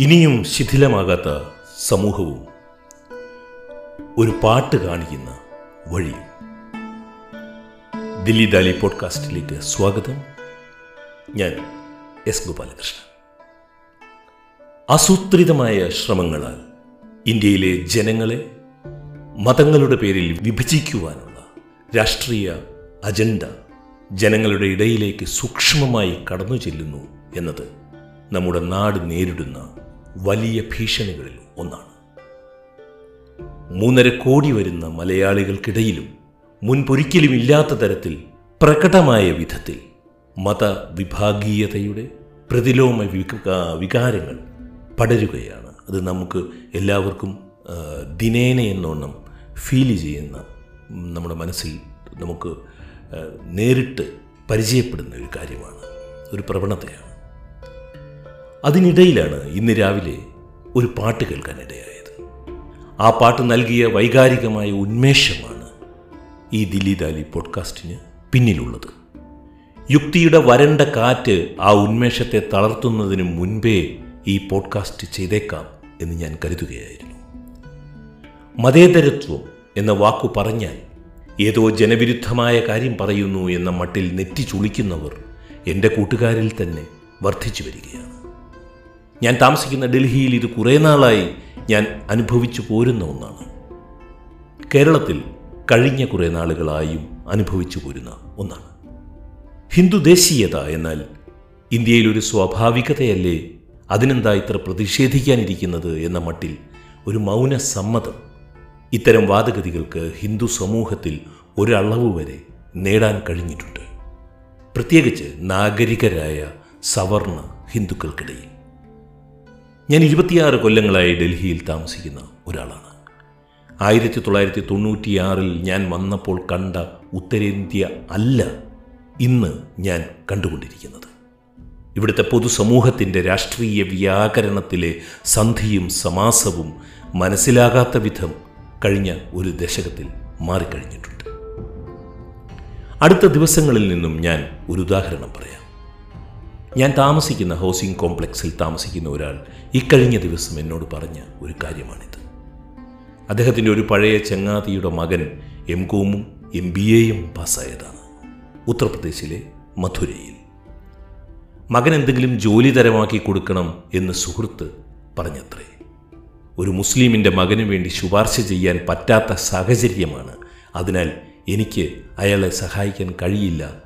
ഇനിയും ശിഥിലമാകാത്ത സമൂഹവും ഒരു പാട്ട് കാണിക്കുന്ന വഴിയും. ദില്ലി ദാലി പോഡ്കാസ്റ്റിലേക്ക് സ്വാഗതം. ഞാൻ എസ് ഗോപാലകൃഷ്ണൻ. ആസൂത്രിതമായ ശ്രമങ്ങളാൽ ഇന്ത്യയിലെ ജനങ്ങളെ മതങ്ങളുടെ പേരിൽ വിഭജിക്കുവാനുള്ള രാഷ്ട്രീയ അജണ്ട ജനങ്ങളുടെ ഇടയിലേക്ക് സൂക്ഷ്മമായി കടന്നു ചെല്ലുന്നു എന്നത് നമ്മുടെ നാട് നേരിടുന്ന വലിയ ഭീഷണികളിൽ ഒന്നാണ്. മൂന്നര കോടി വരുന്ന മലയാളികൾക്കിടയിലും മുൻപൊരിക്കലും ഇല്ലാത്ത തരത്തിൽ പ്രകടമായ വിധത്തിൽ മതവിഭാഗീയതയുടെ പ്രതിലോമ വിക- വികാരങ്ങൾ പടരുകയാണ്. അത് നമുക്ക് എല്ലാവർക്കും ദിനേന എന്നോണം ഫീൽ ചെയ്യുന്ന നമ്മുടെ മനസ്സിൽ നമുക്ക് നേരിട്ട് പരിചയപ്പെടുന്ന ഒരു കാര്യമാണ്. ഒരു പ്രവണതയാണ്. അതിനിടയിലാണ് ഇന്ന് രാവിലെ ഒരു പാട്ട് കേൾക്കാനിടയായത്. ആ പാട്ട് നൽകിയ വൈകാരികമായ ഉന്മേഷമാണ് ഈ ദില്ലി ദാലി പോഡ്കാസ്റ്റിന് പിന്നിലുള്ളത്. യുക്തിയുടെ വരണ്ട കാറ്റ് ആ ഉന്മേഷത്തെ തളർത്തുന്നതിന് മുൻപേ ഈ പോഡ്കാസ്റ്റ് ചെയ്തേക്കാം എന്ന് ഞാൻ കരുതുകയായിരുന്നു. മതേതരത്വം എന്ന വാക്കു പറഞ്ഞാൽ ഏതോ ജനവിരുദ്ധമായ കാര്യം പറയുന്നു എന്ന മട്ടിൽ നെറ്റി ചുളിക്കുന്നവർ എന്റെ കൂട്ടുകാരിൽ തന്നെ വർദ്ധിച്ചു വരികയാണ്. ഞാൻ താമസിക്കുന്ന ഡൽഹിയിൽ ഇത് കുറേ നാളായി ഞാൻ അനുഭവിച്ചു പോരുന്ന ഒന്നാണ്. കേരളത്തിൽ കഴിഞ്ഞ കുറേ നാളുകളായും അനുഭവിച്ചു പോരുന്ന ഒന്നാണ്. ഹിന്ദു ദേശീയത എന്നാൽ ഇന്ത്യയിൽ ഒരു സ്വാഭാവികതയല്ലേ? അതിനെന്താ ഇത്ര പ്രതിഷേധിക്കാനിരിക്കുന്നത് എന്ന മട്ടിൽ ഒരു മൗന സമ്മതം ഇത്തരം വാദഗതികൾക്ക് ഹിന്ദു സമൂഹത്തിൽ ഒരളവ് വരെ നേടാൻ കഴിഞ്ഞിട്ടുണ്ട്. പ്രത്യേകിച്ച് നാഗരികരായ സവർണ ഹിന്ദുക്കൾക്കിടയിൽ. ഞാൻ ഇരുപത്തിയാറ് കൊല്ലങ്ങളായി ഡൽഹിയിൽ താമസിക്കുന്ന ഒരാളാണ്. ആയിരത്തി തൊള്ളായിരത്തി തൊണ്ണൂറ്റിയാറിൽ ഞാൻ വന്നപ്പോൾ കണ്ട ഉത്തരേന്ത്യ അല്ല ഇന്ന് ഞാൻ കണ്ടുകൊണ്ടിരിക്കുന്നത്. ഇവിടുത്തെ പൊതുസമൂഹത്തിന്റെ രാഷ്ട്രീയ വ്യാകരണത്തിലെ സന്ധിയും സമാസവും മനസ്സിലാകാത്ത വിധം കഴിഞ്ഞ ഒരു ദശകത്തിൽ മാറിക്കഴിഞ്ഞിട്ടുണ്ട്. അടുത്ത ദിവസങ്ങളിൽ നിന്നും ഞാൻ ഒരു ഉദാഹരണം പറയാം. ഞാൻ താമസിക്കുന്ന ഹൗസിംഗ് കോംപ്ലക്സിൽ താമസിക്കുന്ന ഒരാൾ ഇക്കഴിഞ്ഞ ദിവസം എന്നോട് പറഞ്ഞ ഒരു കാര്യമാണിത്. അദ്ദേഹത്തിന്റെ ഒരു പഴയ ചങ്ങാതിയുടെ മകൻ എം കോമും എം ബി എയും പാസ്സായതാണ്. ഉത്തർപ്രദേശിലെ മധുരയിൽ. മകൻ എന്തെങ്കിലും ജോലി തരമാക്കി കൊടുക്കണം എന്ന് സുഹൃത്ത് പറഞ്ഞത്രേ. ഒരു മുസ്ലിമിന്റെ മകന് വേണ്ടി ശുപാർശ ചെയ്യാൻ പറ്റാത്ത സാഹചര്യമാണ്. അതിനാൽ എനിക്ക് അയാളെ സഹായിക്കാൻ കഴിയില്ല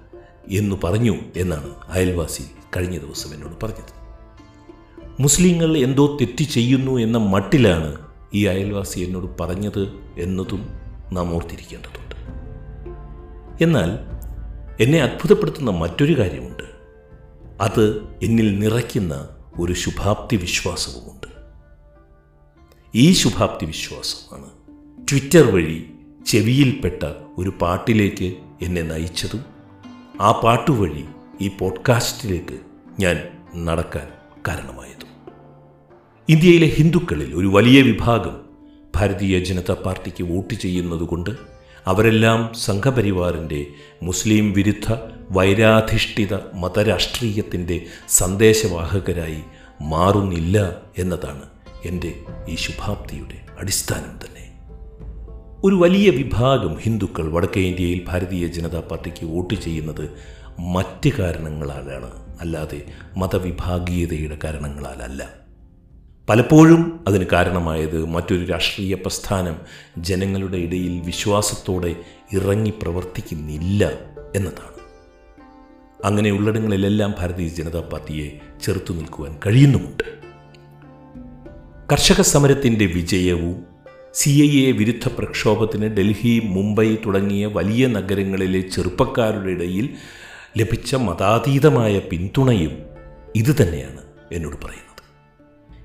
എന്നു പറഞ്ഞു എന്നാണ് അയൽവാസി കഴിഞ്ഞ ദിവസം എന്നോട് പറഞ്ഞത്. മുസ്ലിങ്ങൾ എന്തോ തെറ്റ് ചെയ്യുന്നു എന്ന മട്ടിലാണ് ഈ അയൽവാസി എന്നോട് പറഞ്ഞത് എന്നതും നാം ഓർത്തിരിക്കേണ്ടതുണ്ട്. എന്നാൽ എന്നെ അത്ഭുതപ്പെടുത്തുന്ന മറ്റൊരു കാര്യമുണ്ട്. അത് എന്നിൽ നിറയ്ക്കുന്ന ഒരു ശുഭാപ്തി വിശ്വാസവുമുണ്ട്. ഈ ശുഭാപ്തി വിശ്വാസമാണ് ട്വിറ്റർ വഴി ചെവിയിൽപ്പെട്ട ഒരു പാട്ടിലേക്ക് എന്നെ നയിച്ചതും ആ പാട്ടുവഴി ഈ പോഡ്കാസ്റ്റിലേക്ക് ഞാൻ നടക്കാൻ കാരണമായത്. ഇന്ത്യയിലെ ഹിന്ദുക്കളിൽ ഒരു വലിയ വിഭാഗം ഭാരതീയ ജനതാ പാർട്ടിക്ക് വോട്ട് ചെയ്യുന്നതുകൊണ്ട് അവരെല്ലാം സംഘപരിവാറിന്റെ മുസ്ലിം വിരുദ്ധ വൈരാധിഷ്ഠിത മതരാഷ്ട്രീയത്തിന്റെ സന്ദേശവാഹകരായി മാറുന്നില്ല എന്നതാണ് എന്റെ ഈ ശുഭാപ്തിയുടെ അടിസ്ഥാനം തന്നെ. ഒരു വലിയ വിഭാഗം ഹിന്ദുക്കൾ വടക്കേ ഇന്ത്യയിൽ ഭാരതീയ ജനതാ പാർട്ടിക്ക് വോട്ട് ചെയ്യുന്നത് മറ്റ് കാരണങ്ങളാലാണ്. അല്ലാതെ മതവിഭാഗീയതയുടെ കാരണങ്ങളാലല്ല. പലപ്പോഴും അതിന് കാരണമായത് മറ്റൊരു രാഷ്ട്രീയ പ്രസ്ഥാനം ജനങ്ങളുടെ ഇടയിൽ വിശ്വാസത്തോടെ ഇറങ്ങി പ്രവർത്തിക്കുന്നില്ല എന്നതാണ്. അങ്ങനെയുള്ളിടങ്ങളിലെല്ലാം ഭാരതീയ ജനതാ പാർട്ടിയെ ചെറുത്തു നിൽക്കുവാൻ കഴിയുന്നുമുണ്ട്. കർഷക സമരത്തിന്റെ വിജയവും സി ഐ എ വിരുദ്ധ പ്രക്ഷോഭത്തിന് ഡൽഹി മുംബൈ തുടങ്ങിയ വലിയ നഗരങ്ങളിലെ ചെറുപ്പക്കാരുടെ ഇടയിൽ ലഭിച്ച മതാതീതമായ പിന്തുണയും ഇതുതന്നെയാണ് എന്നോട് പറയുന്നത്.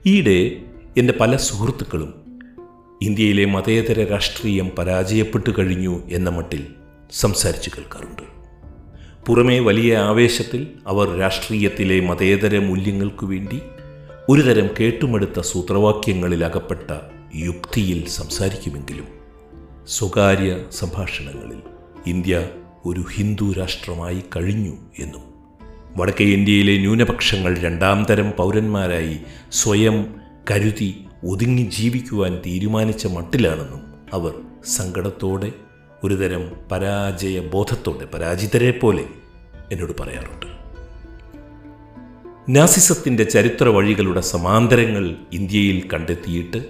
ഈയിടെ എന്റെ പല സുഹൃത്തുക്കളും ഇന്ത്യയിലെ മതേതര രാഷ്ട്രീയം പരാജയപ്പെട്ടു കഴിഞ്ഞു എന്ന മട്ടിൽ സംസാരിച്ചു കേൾക്കാറുണ്ട്. പുറമേ വലിയ ആവേശത്തിൽ അവർ രാഷ്ട്രീയത്തിലെ മതേതര മൂല്യങ്ങൾക്കു വേണ്ടി ഒരുതരം കേട്ടുമെടുത്ത സൂത്രവാക്യങ്ങളിൽ അകപ്പെട്ട യുക്തിയിൽ സംസാരിക്കുമെങ്കിലും സ്വകാര്യ സംഭാഷണങ്ങളിൽ ഇന്ത്യ ഒരു ഹിന്ദു രാഷ്ട്രമായി കഴിഞ്ഞു എന്നും വടക്കേ ഇന്ത്യയിലെ ന്യൂനപക്ഷങ്ങൾ രണ്ടാം തരം പൗരന്മാരായി സ്വയം കരുതി ഒതുങ്ങി ജീവിക്കുവാൻ തീരുമാനിച്ച മട്ടിലാണെന്നും അവർ സങ്കടത്തോടെ ഒരുതരം പരാജയ ബോധത്തോടെ പരാജിതരെ പോലെ എന്നോട് പറയാറുണ്ട്. നാസിസത്തിന്റെ ചരിത്ര വഴികളുടെ സമാന്തരങ്ങൾ ഇന്ത്യയിൽ കണ്ടെത്തിയിട്ട്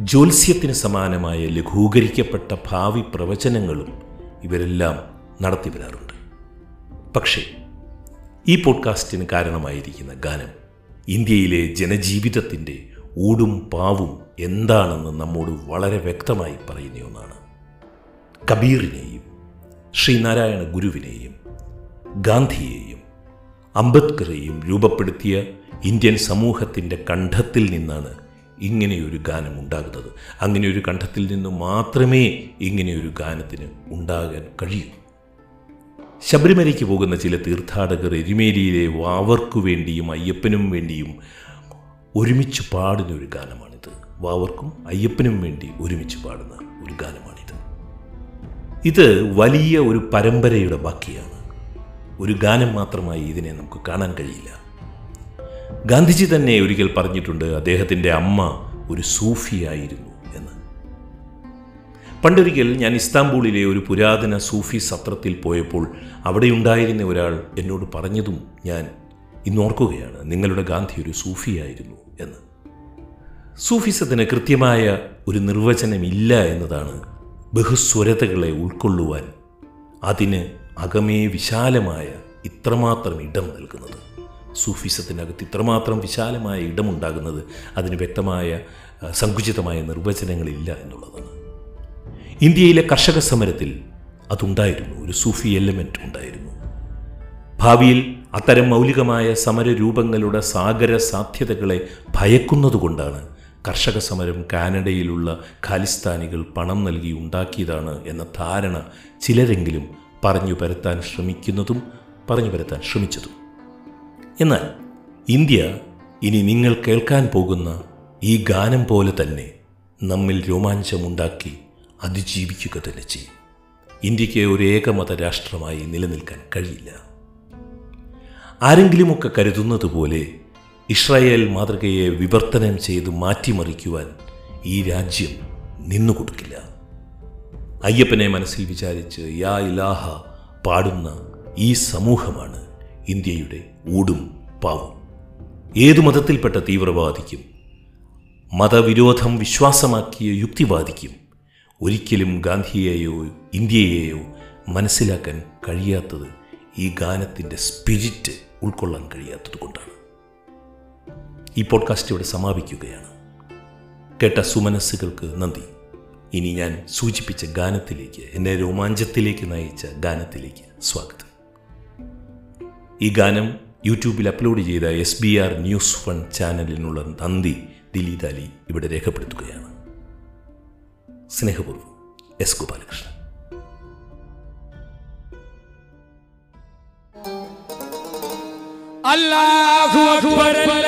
ജ്യോത്സ്യത്തിന് സമാനമായ ലഘൂകരിക്കപ്പെട്ട ഭാവി പ്രവചനങ്ങളും ഇവരെല്ലാം നടത്തി വരാറുണ്ട്. പക്ഷേ ഈ പോഡ്കാസ്റ്റിന് കാരണമായിരിക്കുന്ന ഗാനം ഇന്ത്യയിലെ ജനജീവിതത്തിന്റെ ഊടും പാവും എന്താണെന്ന് നമ്മോട് വളരെ വ്യക്തമായി പറയുന്ന ഒന്നാണ്. കബീറിനെയും ശ്രീനാരായണ ഗുരുവിനെയും ഗാന്ധിയെയും അംബേദ്കറെയും രൂപപ്പെടുത്തിയ ഇന്ത്യൻ സമൂഹത്തിന്റെ കണ്ഠത്തിൽ നിന്നാണ് ഇങ്ങനെയൊരു ഗാനം ഉണ്ടാകുന്നത്. അങ്ങനെയൊരു കണ്ഠത്തിൽ നിന്ന് മാത്രമേ ഇങ്ങനെയൊരു ഗാനത്തിന് ഉണ്ടാകാൻ കഴിയൂ. ശബരിമലയ്ക്ക് പോകുന്ന ചില തീർത്ഥാടകർ എരുമേലിയിലെ വാവർക്കു വേണ്ടിയും അയ്യപ്പനും വേണ്ടിയും ഒരുമിച്ച് പാടുന്ന ഒരു ഗാനമാണിത്. വാവർക്കും അയ്യപ്പനും വേണ്ടി ഒരുമിച്ച് പാടുന്ന ഒരു ഗാനമാണിത്. ഇത് വലിയ ഒരു പരമ്പരയുടെ ബാക്കിയാണ്. ഒരു ഗാനം മാത്രമായി ഇതിനെ നമുക്ക് കാണാൻ കഴിയില്ല. ഗാന്ധിജി തന്നെ ഒരിക്കൽ പറഞ്ഞിട്ടുണ്ട് അദ്ദേഹത്തിന്റെ അമ്മ ഒരു സൂഫിയായിരുന്നു. പണ്ടൊരിക്കൽ ഞാൻ ഇസ്താംബൂളിലെ ഒരു പുരാതന സൂഫി സത്രത്തിൽ പോയപ്പോൾ അവിടെയുണ്ടായിരുന്ന ഒരാൾ എന്നോട് പറഞ്ഞതും ഞാൻ ഇന്നോർക്കുകയാണ് നിങ്ങളുടെ ഗാന്ധി ഒരു സൂഫിയായിരുന്നു എന്ന്. സൂഫിസത്തിന് കൃത്യമായ ഒരു നിർവചനമില്ല എന്നതാണ് ബഹുസ്വരതകളെ ഉൾക്കൊള്ളുവാൻ അതിന് അകമേ വിശാലമായ ഇത്രമാത്രം ഇടം നൽകുന്നത്. സൂഫിസത്തിനകത്ത് ഇത്രമാത്രം വിശാലമായ ഇടമുണ്ടാകുന്നത് അതിന് വ്യക്തമായ സങ്കുചിതമായ നിർവചനങ്ങളില്ല എന്നുള്ളതാണ്. ഇന്ത്യയിലെ കർഷക സമരത്തിൽ അതുണ്ടായിരുന്നു ഒരു സൂഫി എലമെന്റ് ഉണ്ടായിരുന്നു. ഭാവിയിൽ അത്തരം മൗലികമായ സമരരൂപങ്ങളുടെ സാഗര സാധ്യതകളെ ഭയക്കുന്നതുകൊണ്ടാണ് കർഷക സമരം കാനഡയിലുള്ള ഖാലിസ്ഥാനികൾ പണം നൽകി ഉണ്ടാക്കിയതാണ് എന്ന ധാരണ ചിലരെങ്കിലും പറഞ്ഞു പരത്താൻ ശ്രമിക്കുന്നതും പറഞ്ഞു പരത്താൻ ശ്രമിച്ചതും. എന്നാൽ ഇന്ത്യ ഇനി നിങ്ങൾ കേൾക്കാൻ പോകുന്ന ഈ ഗാനം പോലെ തന്നെ നമ്മിൽ രോമാഞ്ചമുണ്ടാക്കി അതിജീവിക്കുക തന്നെ ചെയ്യും. ഇന്ത്യയ്ക്ക് ഒരു ഏകമത രാഷ്ട്രമായി നിലനിൽക്കാൻ കഴിയില്ല. ആരെങ്കിലുമൊക്കെ കരുതുന്നത് പോലെ ഇസ്രായേൽ മാതൃകയെ വിവർത്തനം ചെയ്ത് മാറ്റിമറിക്കുവാൻ ഈ രാജ്യം നിന്നുകൊടുക്കില്ല അയ്യപ്പനെ മനസ്സിൽ വിചാരിച്ച് യാ ഇലാഹ പാടുന്ന ഈ സമൂഹമാണ് ഇന്ത്യയുടെ ഊടും പാവും. ഏതു മതത്തിൽപ്പെട്ട തീവ്രവാദിക്കും മതവിരോധം വിശ്വാസമാക്കിയ യുക്തിവാദിക്കും ഒരിക്കലും ഗാന്ധിയെയോ ഇന്ത്യയെയോ മനസ്സിലാക്കാൻ കഴിയാത്തത് ഈ ഗാനത്തിന്റെ സ്പിരിറ്റ് ഉൾക്കൊള്ളാൻ കഴിയാത്തത് കൊണ്ടാണ്. ഈ പോഡ്കാസ്റ്റ് ഇവിടെ സമാപിക്കുകയാണ്. കേട്ട സുമനസ്സുകൾക്ക് നന്ദി. ഇനി ഞാൻ സൂചിപ്പിച്ച ഗാനത്തിലേക്ക് എന്നെ രോമാഞ്ചത്തിലേക്ക് നയിച്ച ഗാനത്തിലേക്ക് സ്വാഗതം. ഈ ഗാനം യൂട്യൂബിൽ അപ്ലോഡ് ചെയ്ത S B R news one ചാനലിനുള്ള നന്ദി ദിലീദ് അലി ഇവിടെ രേഖപ്പെടുത്തുകയാണ്. സ്നേഹപൂർവ്വം എസ് ഗോപാലകൃഷ്ണൻ അല്ലാഹു അക്ബർ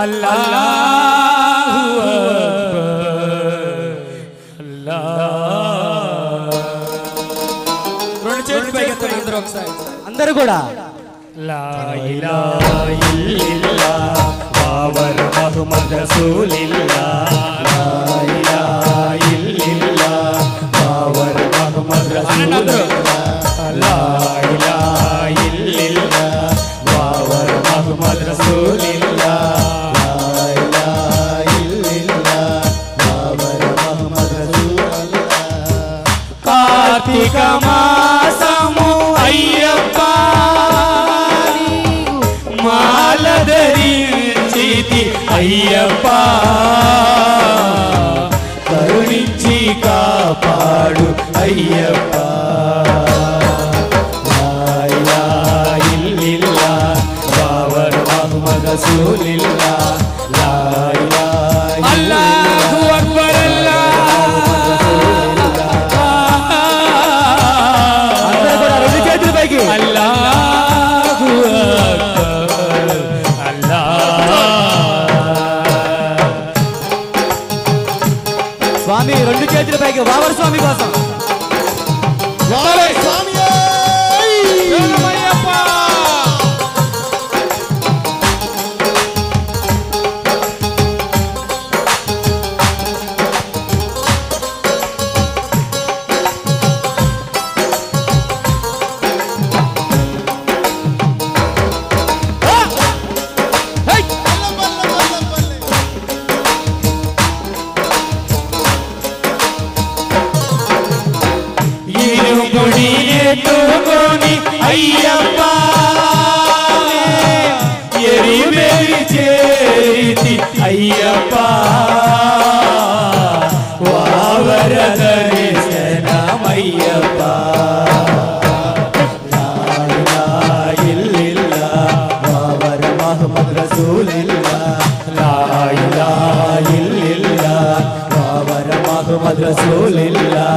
അല്ലാഹു రెండు చేతులు పైకెత్తండి అందరూ ఒకసారి అందరూ కూడా లా ഇലാ ഇല്ലാ വാവർ മുഹമ്മദ് റസൂലില്ല Yeah. వావర దర్శనమయ్యప్ప బాబర్ మహమ్మద్ రసూలిల్లా లా ఇలాహ ఇల్లిల్లా బాబర్ మహమ్మద్ రసూలిల్లా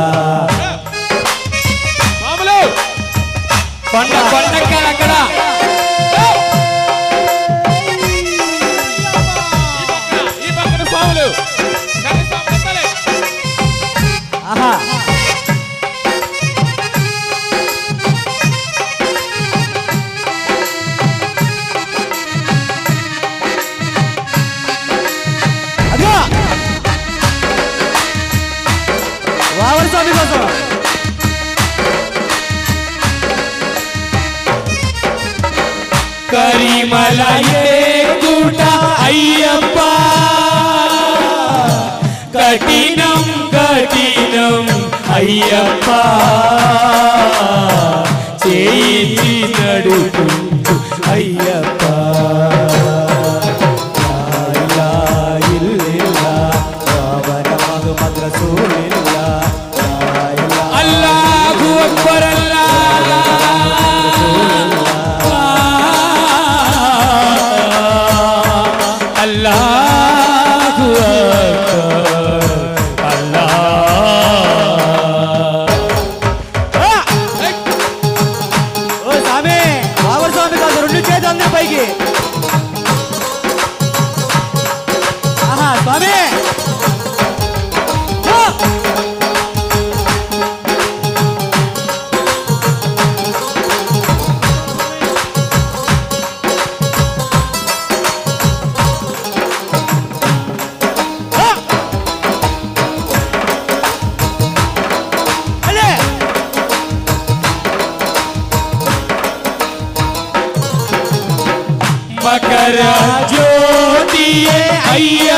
పండ పండక్క అక్కడ ఈ పక్కన స్వాములు. శబరిమలయే కూట అయ్యప్ప. కఠినం కఠినం అయ్యప్ప. చేయి నడుపు Yeah.